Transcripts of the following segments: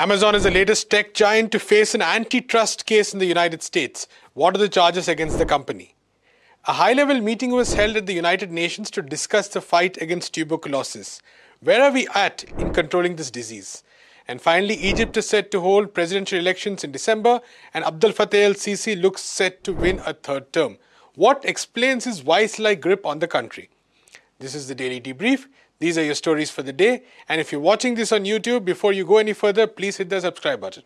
Amazon is the latest tech giant to face an antitrust case in the United States. What are the charges against the company? A high level meeting was held at the United Nations to discuss the fight against tuberculosis. Where are we at in controlling this disease? And finally, Egypt is set to hold presidential elections in December, and Abdel Fattah el Sisi looks set to win a third term. What explains his vice like grip on the country? This is the Daily Debrief. These are your stories for the day. And if you're watching this on YouTube, before you go any further, please hit the subscribe button.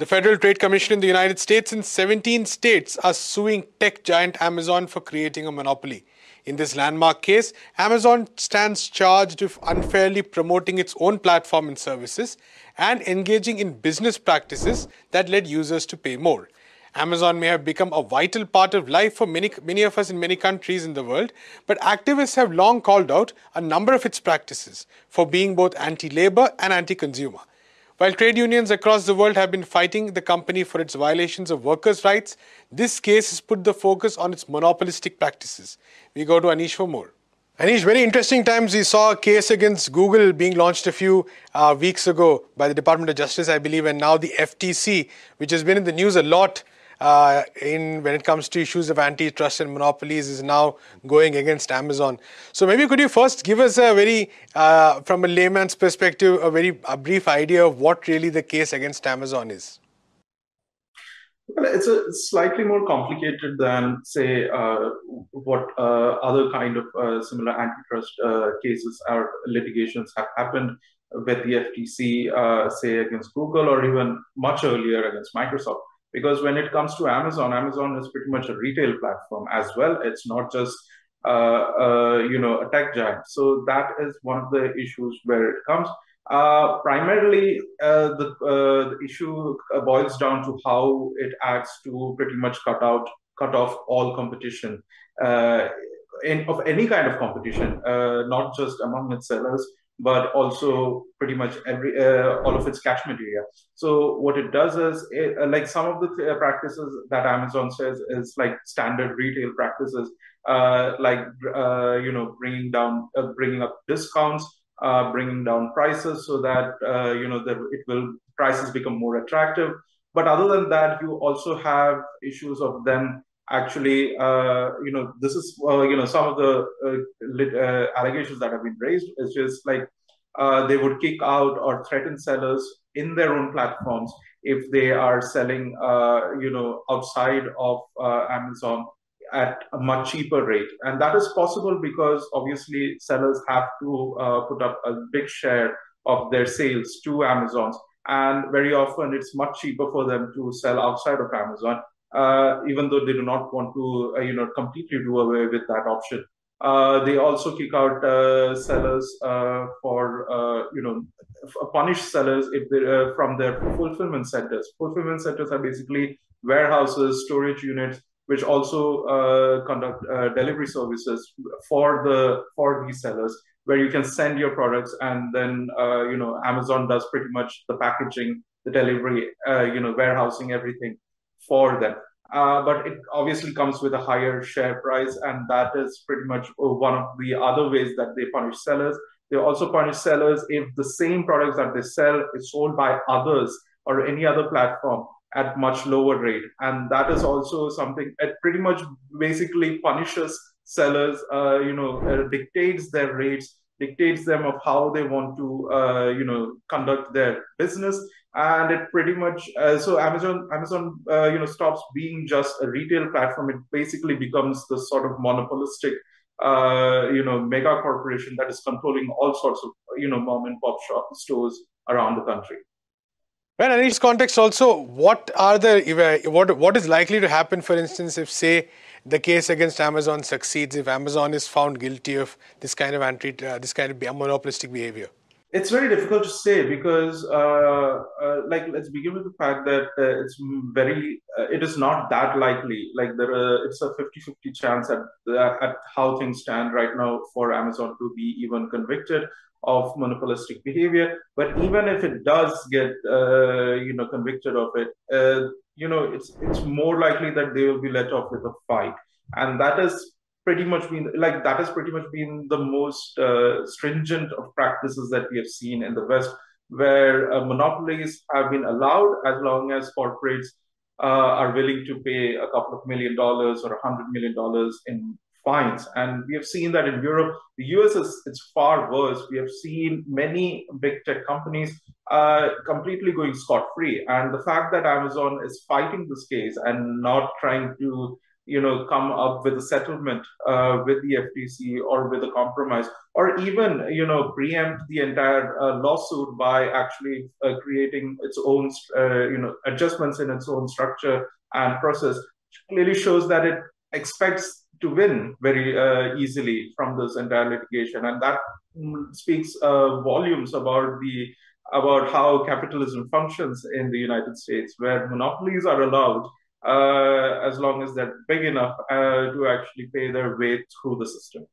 The Federal Trade Commission in the United States and 17 states are suing tech giant Amazon for creating a monopoly. In this landmark case, Amazon stands charged with unfairly promoting its own platform and services and engaging in business practices that led users to pay more. Amazon may have become a vital part of life for many, many of us in many countries in the world, but activists have long called out a number of its practices for being both anti labor and anti consumer. While trade unions across the world have been fighting the company for its violations of workers' rights, this case has put the focus on its monopolistic practices. We go to Anish for more. Anish, very interesting times. We saw a case against Google being launched a few uh, weeks ago by the Department of Justice, I believe, and now the FTC, which has been in the news a lot in when it comes to issues of antitrust and monopolies is now going against Amazon. So maybe could you first give us a very, uh, from a layman's perspective, a very a brief idea of what really the case against Amazon is? Well, it's a slightly more complicated than, say, uh, what uh, other kind of uh, similar antitrust uh, cases or litigations have happened with the FTC, uh, say, against Google or even much earlier against Microsoft because when it comes to Amazon, Amazon is pretty much a retail platform as well. It's not just uh, uh, you know a tech giant. So that is one of the issues where it comes. Uh, primarily, uh, the, uh, the issue boils down to how it acts to pretty much cut out, cut off all competition uh, in, of any kind of competition, not just among its sellers, but also pretty much every uh, all of its catchment area. So what it does is, it, uh, like some of the th- uh, practices that Amazon says is like standard retail practices, uh, like uh, you know bringing down, uh, bringing up discounts, bringing down prices so that you know that it will prices become more attractive. But other than that, you also have issues of them actually, uh, you know, this is, uh, you know, some of the uh, uh allegations that have been raised is just like uh, they would kick out or threaten sellers in their own platforms if they are selling, uh, you know, outside of Amazon at a much cheaper rate. And that is possible because obviously sellers have to put up a big share of their sales to Amazon. And very often it's much cheaper for them to sell outside of Amazon uh, even though they do not want to, uh, you know, completely do away with that option. Uh, they also kick out uh, sellers uh, for, uh, you know, punish sellers if they from their fulfillment centers. Fulfillment centers are basically warehouses, storage units, which also conduct delivery services for the for these sellers, where you can send your products and then, you know, Amazon does pretty much the packaging, the delivery, you know, warehousing, everything for them. Uh, but it obviously comes with a higher share price, and that is pretty much one of the other ways that they punish sellers. They also punish sellers if the same products that they sell is sold by others or any other platform at much lower rate, and that is also something it pretty much basically punishes sellers. Uh, you know, uh, dictates their rates, dictates them of how they want to, uh, you know, conduct their business and it pretty much uh, so amazon amazon uh, you know stops being just a retail platform. It basically becomes the sort of monopolistic uh, you know mega corporation that is controlling all sorts of you know mom and pop shop stores around the country. Well in this context also what are the what what is likely to happen for instance if say the case against amazon succeeds if amazon is found guilty of this kind of anti uh, this kind of monopolistic behavior it's very difficult to say because, uh, uh, like, let's begin with the fact that uh, it's very, uh, it is not that likely. Like, there, it's a 50-50 chance at at how things stand right now for Amazon to be even convicted of monopolistic behavior. But even if it does get, uh, you know, convicted of it, uh, you know, it's it's more likely that they will be let off with a fight, and that has pretty much been like that has pretty much been the most uh, stringent of practices that we have seen in the West, where uh, monopolies have been allowed as long as corporates uh, are willing to pay a couple of million dollars or a hundred million dollars in fines. And we have seen that in Europe. The US is it's far worse. We have seen many big tech companies uh, completely going scot free. And the fact that Amazon is fighting this case and not trying to you know come up with a settlement uh, with the FTC or with a compromise, or even you know preempt the entire uh, lawsuit by actually uh, creating its own uh, you know adjustments in its own structure and process, clearly shows that it expects to win very uh, easily from this entire litigation, and that mm, speaks uh, volumes about the about how capitalism functions in the United States, where monopolies are allowed as long as they're big enough uh, to actually pay their way through the system.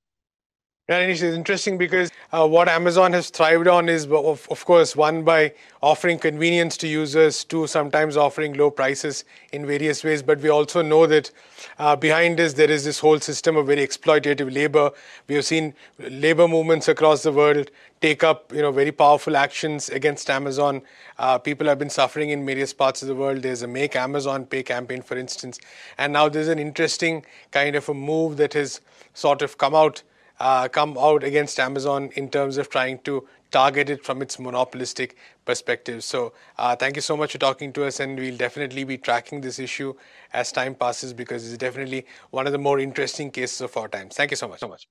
Yeah, Anish, it's interesting because uh, what Amazon has thrived on is, of, of course, one by offering convenience to users, two sometimes offering low prices in various ways. But we also know that uh, behind this there is this whole system of very exploitative labor. We have seen labor movements across the world take up, you know, very powerful actions against Amazon. Uh, people have been suffering in various parts of the world. There's a Make Amazon Pay campaign, for instance, and now there's an interesting kind of a move that has sort of come out uh, come out against Amazon in terms of trying to target it from its monopolistic perspective. So, uh, thank you so much for talking to us, and we'll definitely be tracking this issue as time passes because it's definitely one of the more interesting cases of our times. Thank you so much. So much.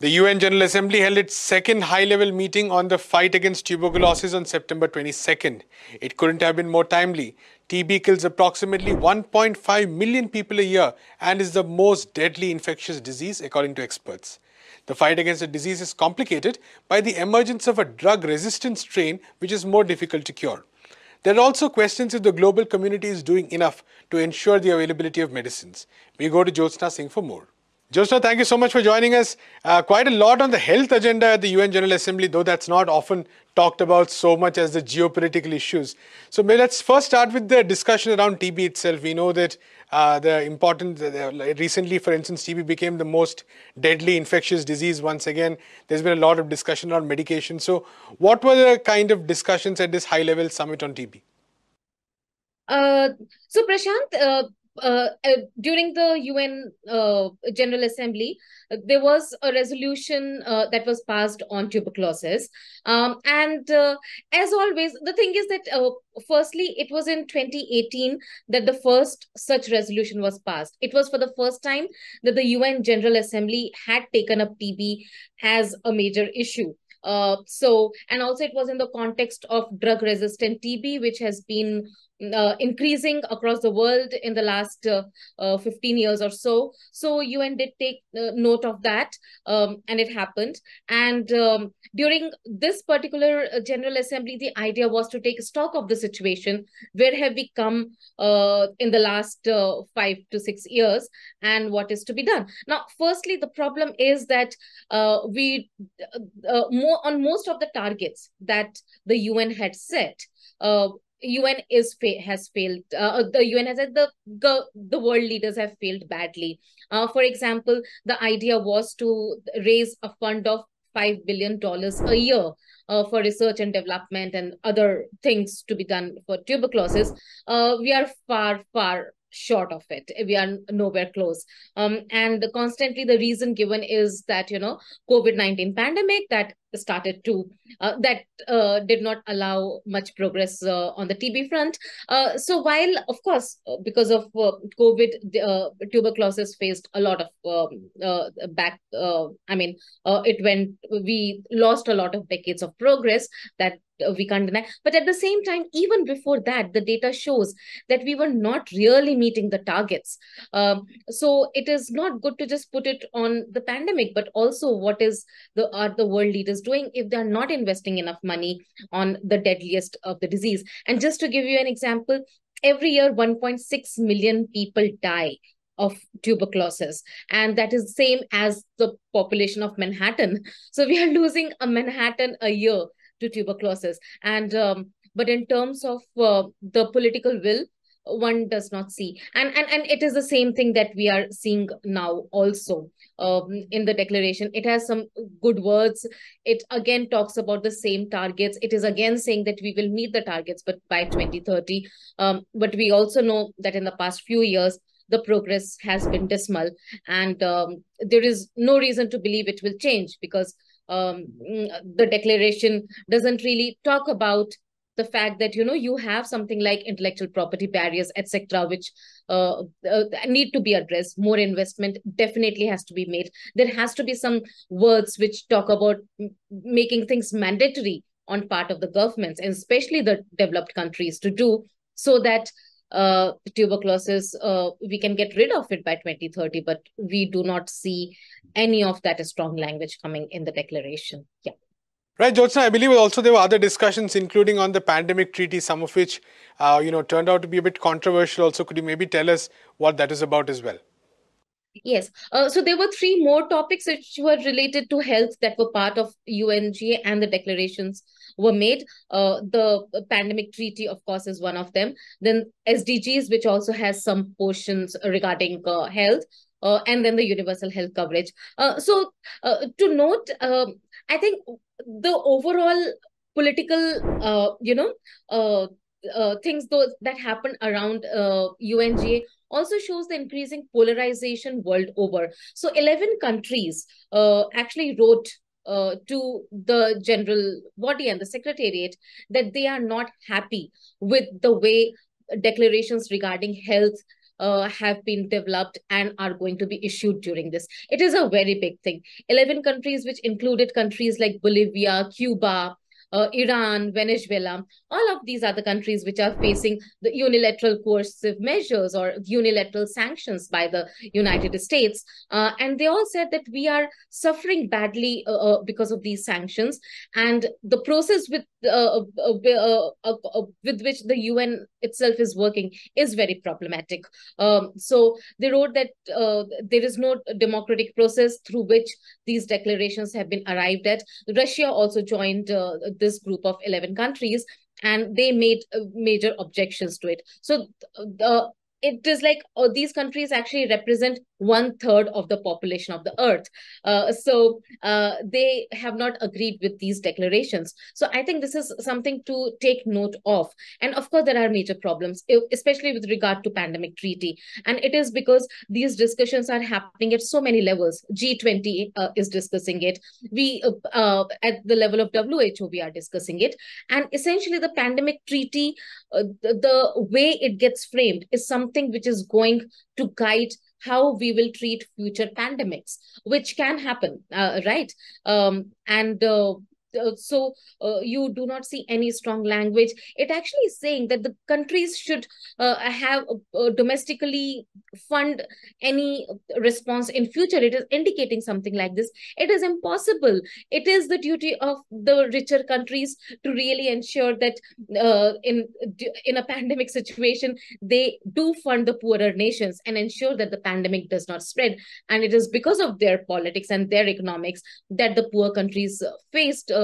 The UN General Assembly held its second high level meeting on the fight against tuberculosis on September 22nd. It couldn't have been more timely. TB kills approximately 1.5 million people a year and is the most deadly infectious disease, according to experts. The fight against the disease is complicated by the emergence of a drug resistant strain which is more difficult to cure. There are also questions if the global community is doing enough to ensure the availability of medicines. We go to Jyotsna Singh for more. Jyotsna, thank you so much for joining us. Uh, quite a lot on the health agenda at the UN General Assembly, though that's not often talked about so much as the geopolitical issues. So let's first start with the discussion around TB itself. We know that uh, the important, uh, recently, for instance, TB became the most deadly infectious disease once again. There's been a lot of discussion on medication. So, what were the kind of discussions at this high level summit on TB? Uh, so, Prashant, uh, uh, during the UN uh, General Assembly, uh, there was a resolution uh, that was passed on tuberculosis. Um, and as always, the thing is that, firstly, it was in 2018 that the first such resolution was passed. It was for the first time that the UN General Assembly had taken up TB as a major issue. Uh, so, and also it was in the context of drug resistant TB, which has been uh, increasing across the world in the last uh, uh, 15 years or so. So UN did take uh, note of that um, and it happened. And um, during this particular uh, General Assembly, the idea was to take stock of the situation. Where have we come uh, in the last five to six years and what is to be done? Now, firstly, the problem is that we, more on most of the targets that the UN had set, uh, UN is fa- has failed. Uh, the UN has said the, the the world leaders have failed badly. Uh, for example, the idea was to raise a fund of five billion dollars a year uh, for research and development and other things to be done for tuberculosis. Uh, we are far far short of it we are nowhere close um, and constantly the reason given is that you know covid-19 pandemic that started to uh, that uh, did not allow much progress uh, on the TB front. Uh, so while of course uh, because of uh, COVID, tuberculosis faced a lot of um, back. I mean, it went. We lost a lot of decades of progress that we can't deny. But at the same time, even before that, the data shows that we were not really meeting the targets. Um, so it is not good to just put it on the pandemic, but also what is the are the world leaders doing if they're not investing enough money on the deadliest of the disease. And just to give you an example, every year 1.6 million people die of tuberculosis and that is same as the population of manhattan so we are losing a manhattan a year to tuberculosis. And um, but in terms of uh, the political will one does not see. And, and and it is the same thing that we are seeing now also um, in the declaration. It has some good words. It again talks about the same targets. It is again saying that we will meet the targets but by 2030 um, but we also know that in the past few years the progress has been dismal. And um, there is no reason to believe it will change because um, the declaration doesn't really talk about the fact that you know you have something like intellectual property barriers etc which uh, uh, need to be addressed. More investment definitely has to be made. There has to be some words which talk about making things mandatory on part of the governments and especially the developed countries to do so that uh, tuberculosis uh, we can get rid of it by 2030 but we do not see any of that strong language coming in the declaration yeah Right, Jyotsna, I believe also there were other discussions, including on the pandemic treaty, some of which, uh, you know, turned out to be a bit controversial. Also, could you maybe tell us what that is about as well? Yes. Uh, so there were three more topics which were related to health that were part of UNGA and the declarations were made. Uh, the pandemic treaty, of course, is one of them. Then SDGs, which also has some portions regarding uh, health. Uh, and then the universal health coverage. Uh, so, uh, to note, um, I think the overall political, uh, you know, uh, uh, things those that happen around uh, UNGA also shows the increasing polarization world over. So 11 countries uh, actually wrote uh, to the general body and the secretariat that they are not happy with the way declarations regarding health uh, have been developed and are going to be issued during this. It is a very big thing. 11 countries, which included countries like Bolivia, Cuba, uh, Iran, Venezuela, all of these other countries which are facing the unilateral coercive measures or unilateral sanctions by the United States. Uh, and they all said that we are suffering badly uh, uh because of these sanctions. And the process with uh, uh, with which the UN itself is working is very problematic. Um, so they wrote that there is no democratic process through which these declarations have been arrived at. Russia also joined this group of 11 countries and they made uh, major objections to it. So the it is like oh, these countries actually represent one third of the population of the earth. Uh, so uh, they have not agreed with these declarations. So I think this is something to take note of. And of course, there are major problems, especially with regard to pandemic treaty. And it is because these discussions are happening at so many levels. G20 uh, is discussing it. We uh, uh, at the level of WHO we are discussing it. And essentially, the pandemic treaty, uh, the, the way it gets framed is something which is going to guide how we will treat future pandemics, which can happen, uh, right? Um, and uh, so uh, you do not see any strong language. It actually is saying that the countries should uh, have uh, domestically fund any response in future. It is indicating something like this. It is impossible. It is the duty of the richer countries to really ensure that uh, in in a pandemic situation they do fund the poorer nations and ensure that the pandemic does not spread. And it is because of their politics and their economics that the poor countries faced uh, uh,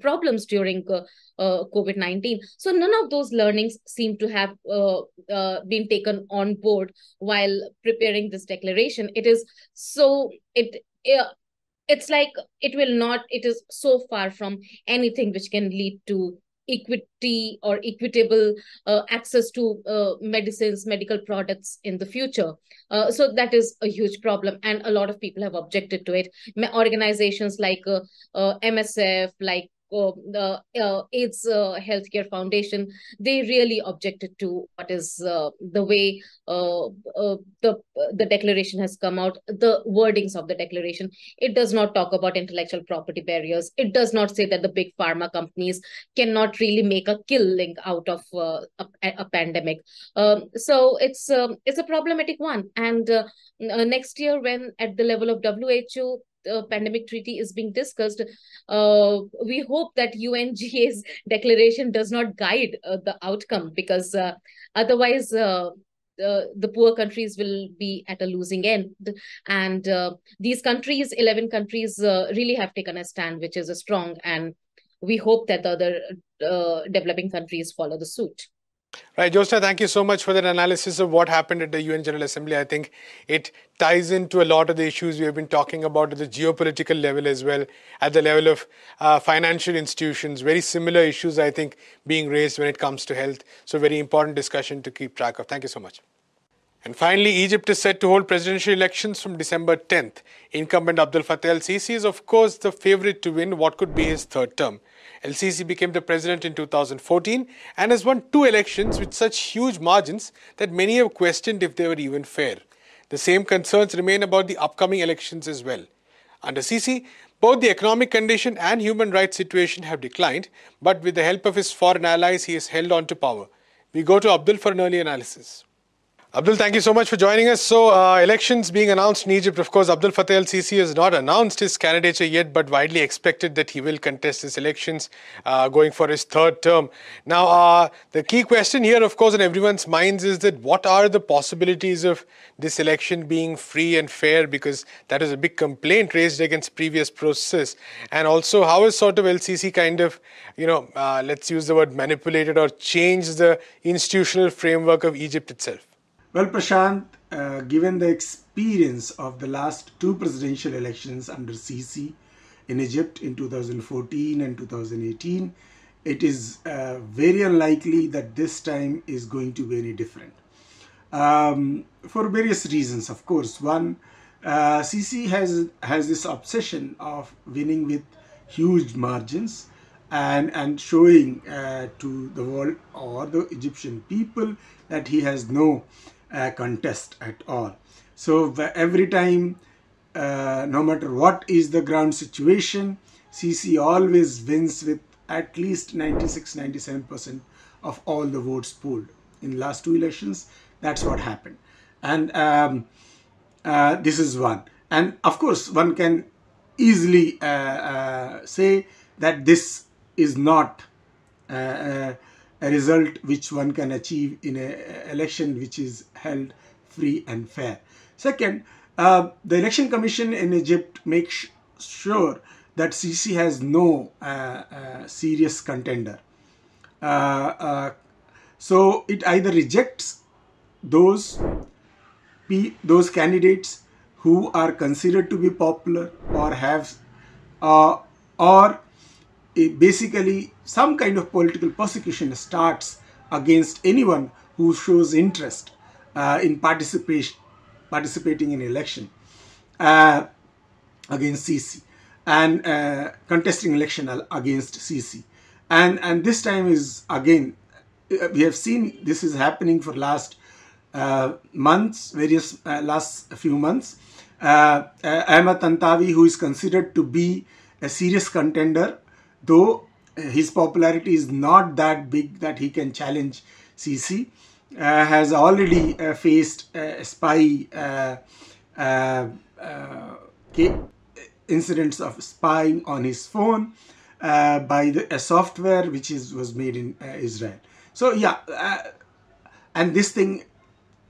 problems during uh, uh, COVID 19. So, none of those learnings seem to have been taken on board while preparing this declaration. It is so, it, it's like it will not, it is so far from anything which can lead to equity or equitable uh, access to uh, medicines, medical products in the future. Uh, so that is a huge problem, and a lot of people have objected to it. Organizations like uh, uh, MSF, like the uh, AIDS uh, Healthcare Foundation, they really objected to what is uh, the way the the declaration has come out, the wordings of the declaration. It does not talk about intellectual property barriers. It does not say that the big pharma companies cannot really make a killing out of a, a, pandemic. Um, so it's um, it's a problematic one. And next year, when at the level of WHO uh, pandemic treaty is being discussed, uh, we hope that UNGA's declaration does not guide uh, the outcome because uh, otherwise uh, the poor countries will be at a losing end. And uh, these countries, 11 countries, really have taken a stand, which is a strong. And we hope that the other developing countries follow the suit. Right, Jyotsna, thank you so much for that analysis of what happened at the UN General Assembly. I think it ties into a lot of the issues we have been talking about at the geopolitical level as well, at the level of uh, financial institutions. Very similar issues, I think, being raised when it comes to health. So, very important discussion to keep track of. Thank you so much. And finally, Egypt is set to hold presidential elections from December 10th. Incumbent Abdel Fattah el Sisi is, of course, the favorite to win what could be his third term. El Sisi became the president in 2014 and has won two elections with such huge margins that many have questioned if they were even fair. The same concerns remain about the upcoming elections as well. Under Sisi, both the economic condition and human rights situation have declined, but with the help of his foreign allies, he has held on to power. We go to Abdul for an early analysis. Abdul, thank you so much for joining us. So, uh, elections being announced in Egypt, of course, Abdel Fattah el Sisi has not announced his candidature yet, but widely expected that he will contest his elections uh, going for his third term. Now, uh, the key question here, of course, in everyone's minds is that what are the possibilities of this election being free and fair? Because that is a big complaint raised against previous processes. And also, how is sort of El Sisi kind of, you know, uh, let's use the word manipulated or changed the institutional framework of Egypt itself? Well, Prashant, uh, given the experience of the last two presidential elections under Sisi in Egypt in 2014 and 2018, it is uh, very unlikely that this time is going to be any different. Um, for various reasons, of course. One, uh, Sisi has has this obsession of winning with huge margins and and showing uh, to the world or the Egyptian people that he has no uh, contest at all. So every time, uh, no matter what is the ground situation, Sisi always wins with at least 96-97% of all the votes polled. In last two elections, that's what happened. And um, uh, this is one. And of course, one can easily uh, uh, say that this is not uh, a result which one can achieve in an election which is held free and fair. Second, uh, the election commission in Egypt makes sure that Sisi has no uh, uh, serious contender. Uh, uh, so it either rejects those those candidates who are considered to be popular or have uh, or basically some kind of political persecution starts against anyone who shows interest uh, in participation participating in election uh, against Sisi and uh, contesting election against Sisi and and this time is again uh, we have seen this is happening for last uh, months various uh, last few months. Ahmed Tantawi who is considered to be a serious contender though eh, his popularity is not that big that he can challenge Sisi, uh, eh, has already uh, faced uh, spy incidents of spying on his phone by the, a software which is was made in Israel. So yeah, and this thing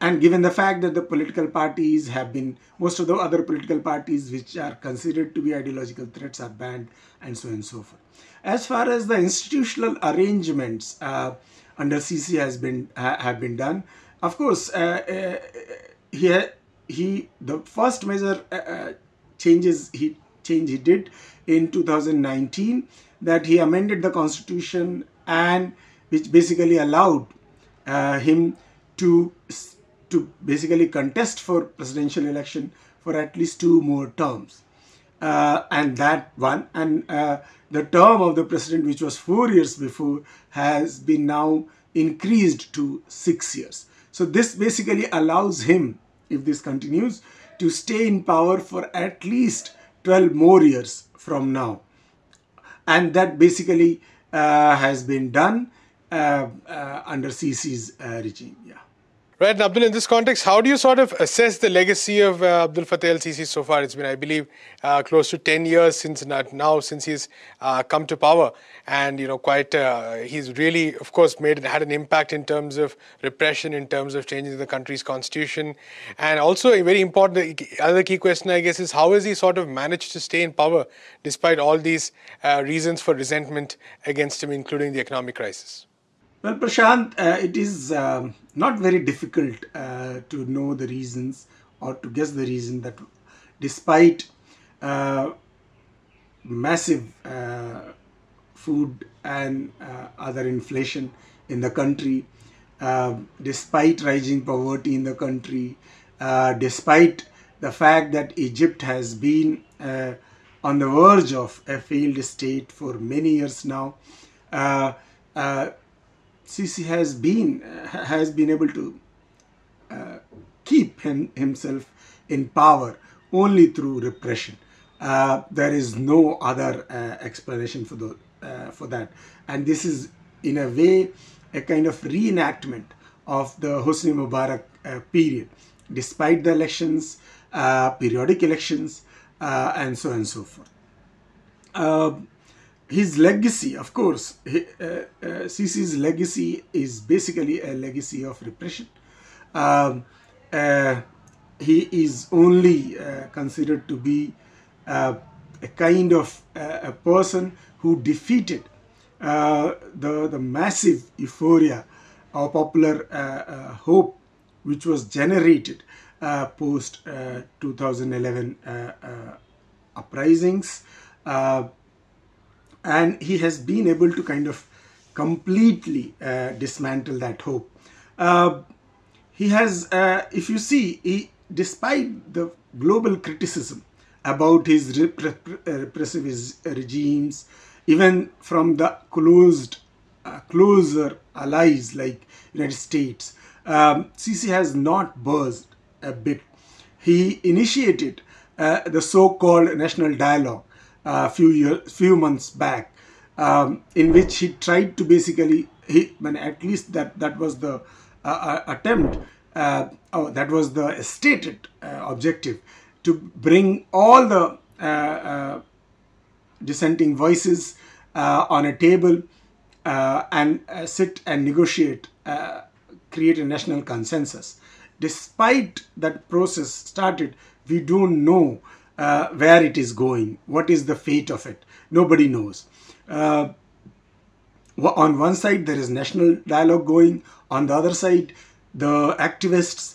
and given the fact that the political parties have been most of the other political parties which are considered to be ideological threats are banned and so on and so forth. As far as the institutional arrangements uh, under Sisi has been have been done, of course, uh, uh, he he the first major uh, uh, changes he change he did in 2019 that he amended the constitution and which basically allowed uh, him to to basically contest for presidential election for at least two more terms. Uh, and that one and uh, the term of the president which was four years before has been now increased to six years. So this basically allows him if this continues to stay in power for at least 12 more years from now. And that basically uh, has been done uh, uh, under Sisi's uh, regime yeah Right, and Abdul, in this context, how do you sort of assess the legacy of uh, Abdul Fattah el-Sisi so far? It's been, I believe, uh, close to 10 years since now since he's uh, come to power, and you know, quite uh, he's really, of course, made had an impact in terms of repression, in terms of changing the country's constitution, and also a very important other key question, I guess, is how has he sort of managed to stay in power despite all these uh, reasons for resentment against him, including the economic crisis? Well, Prashant, uh, it is um, not very difficult uh, to know the reasons or to guess the reason that despite uh, massive uh, food and uh, other inflation in the country, um, despite rising poverty in the country, uh, despite the fact that Egypt has been on the verge of a failed state for many years now, Sisi has been uh, has been able to uh, keep him, himself in power only through repression. Uh, there is no other uh, explanation for the uh, for that, and this is in a way a kind of reenactment of the Hosni Mubarak uh, period, despite the elections, periodic elections, and so on and so forth his legacy, of course, he, uh, uh, Sisi's legacy is basically a legacy of repression. Um, uh, he is only uh, considered to be uh, a kind of uh, a person who defeated the, the massive euphoria or popular hope which was generated post 2011 uprisings and he has been able to kind of completely uh, dismantle that hope. Uh, he has, uh, if you see, he, despite the global criticism about his rep- repressive regimes, even from the closed, uh, closer allies like United States, um, has not buzzed a bit. He initiated uh, the so-called national dialogue a few years, few months back, um, in which he tried to basically, he, when at least that that was the uh, uh, attempt, uh, oh, that was the stated objective, to bring all the dissenting voices on a table and sit and negotiate, create a national consensus. Despite that process started, we don't know uh, where it is going, what is the fate of it. Nobody knows. Uh, on one side, there is national dialogue going. On the other side, the activists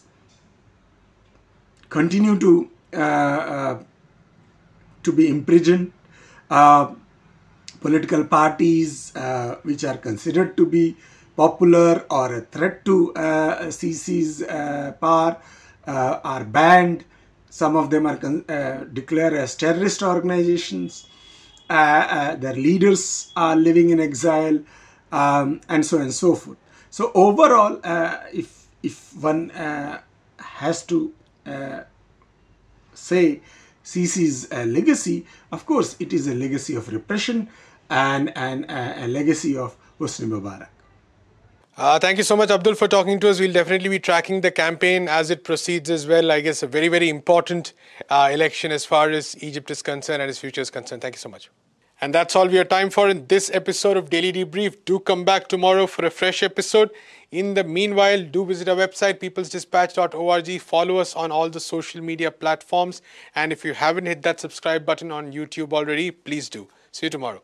continue to uh, uh to be imprisoned. Uh, political parties uh, which are considered to be popular or a threat to Sisi's power are banned. Some of them are uh, declared as terrorist organizations. Uh, uh, their leaders are living in exile, um, and so on and so forth. So overall, uh, if if one has to say Sisi's legacy, of course, it is a legacy of repression and, and a legacy of Hosni Mubarak. Uh, thank you so much, Abdul, for talking to us. We'll definitely be tracking the campaign as it proceeds as well. I guess a very, very important uh, election as far as Egypt is concerned and its future is concerned. Thank you so much. And that's all we have time for in this episode of Daily Debrief. Do come back tomorrow for a fresh episode. In the meanwhile, do visit our website, peoplesdispatch.org. Follow us on all the social media platforms. And if you haven't hit that subscribe button on YouTube already, please do. See you tomorrow.